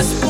just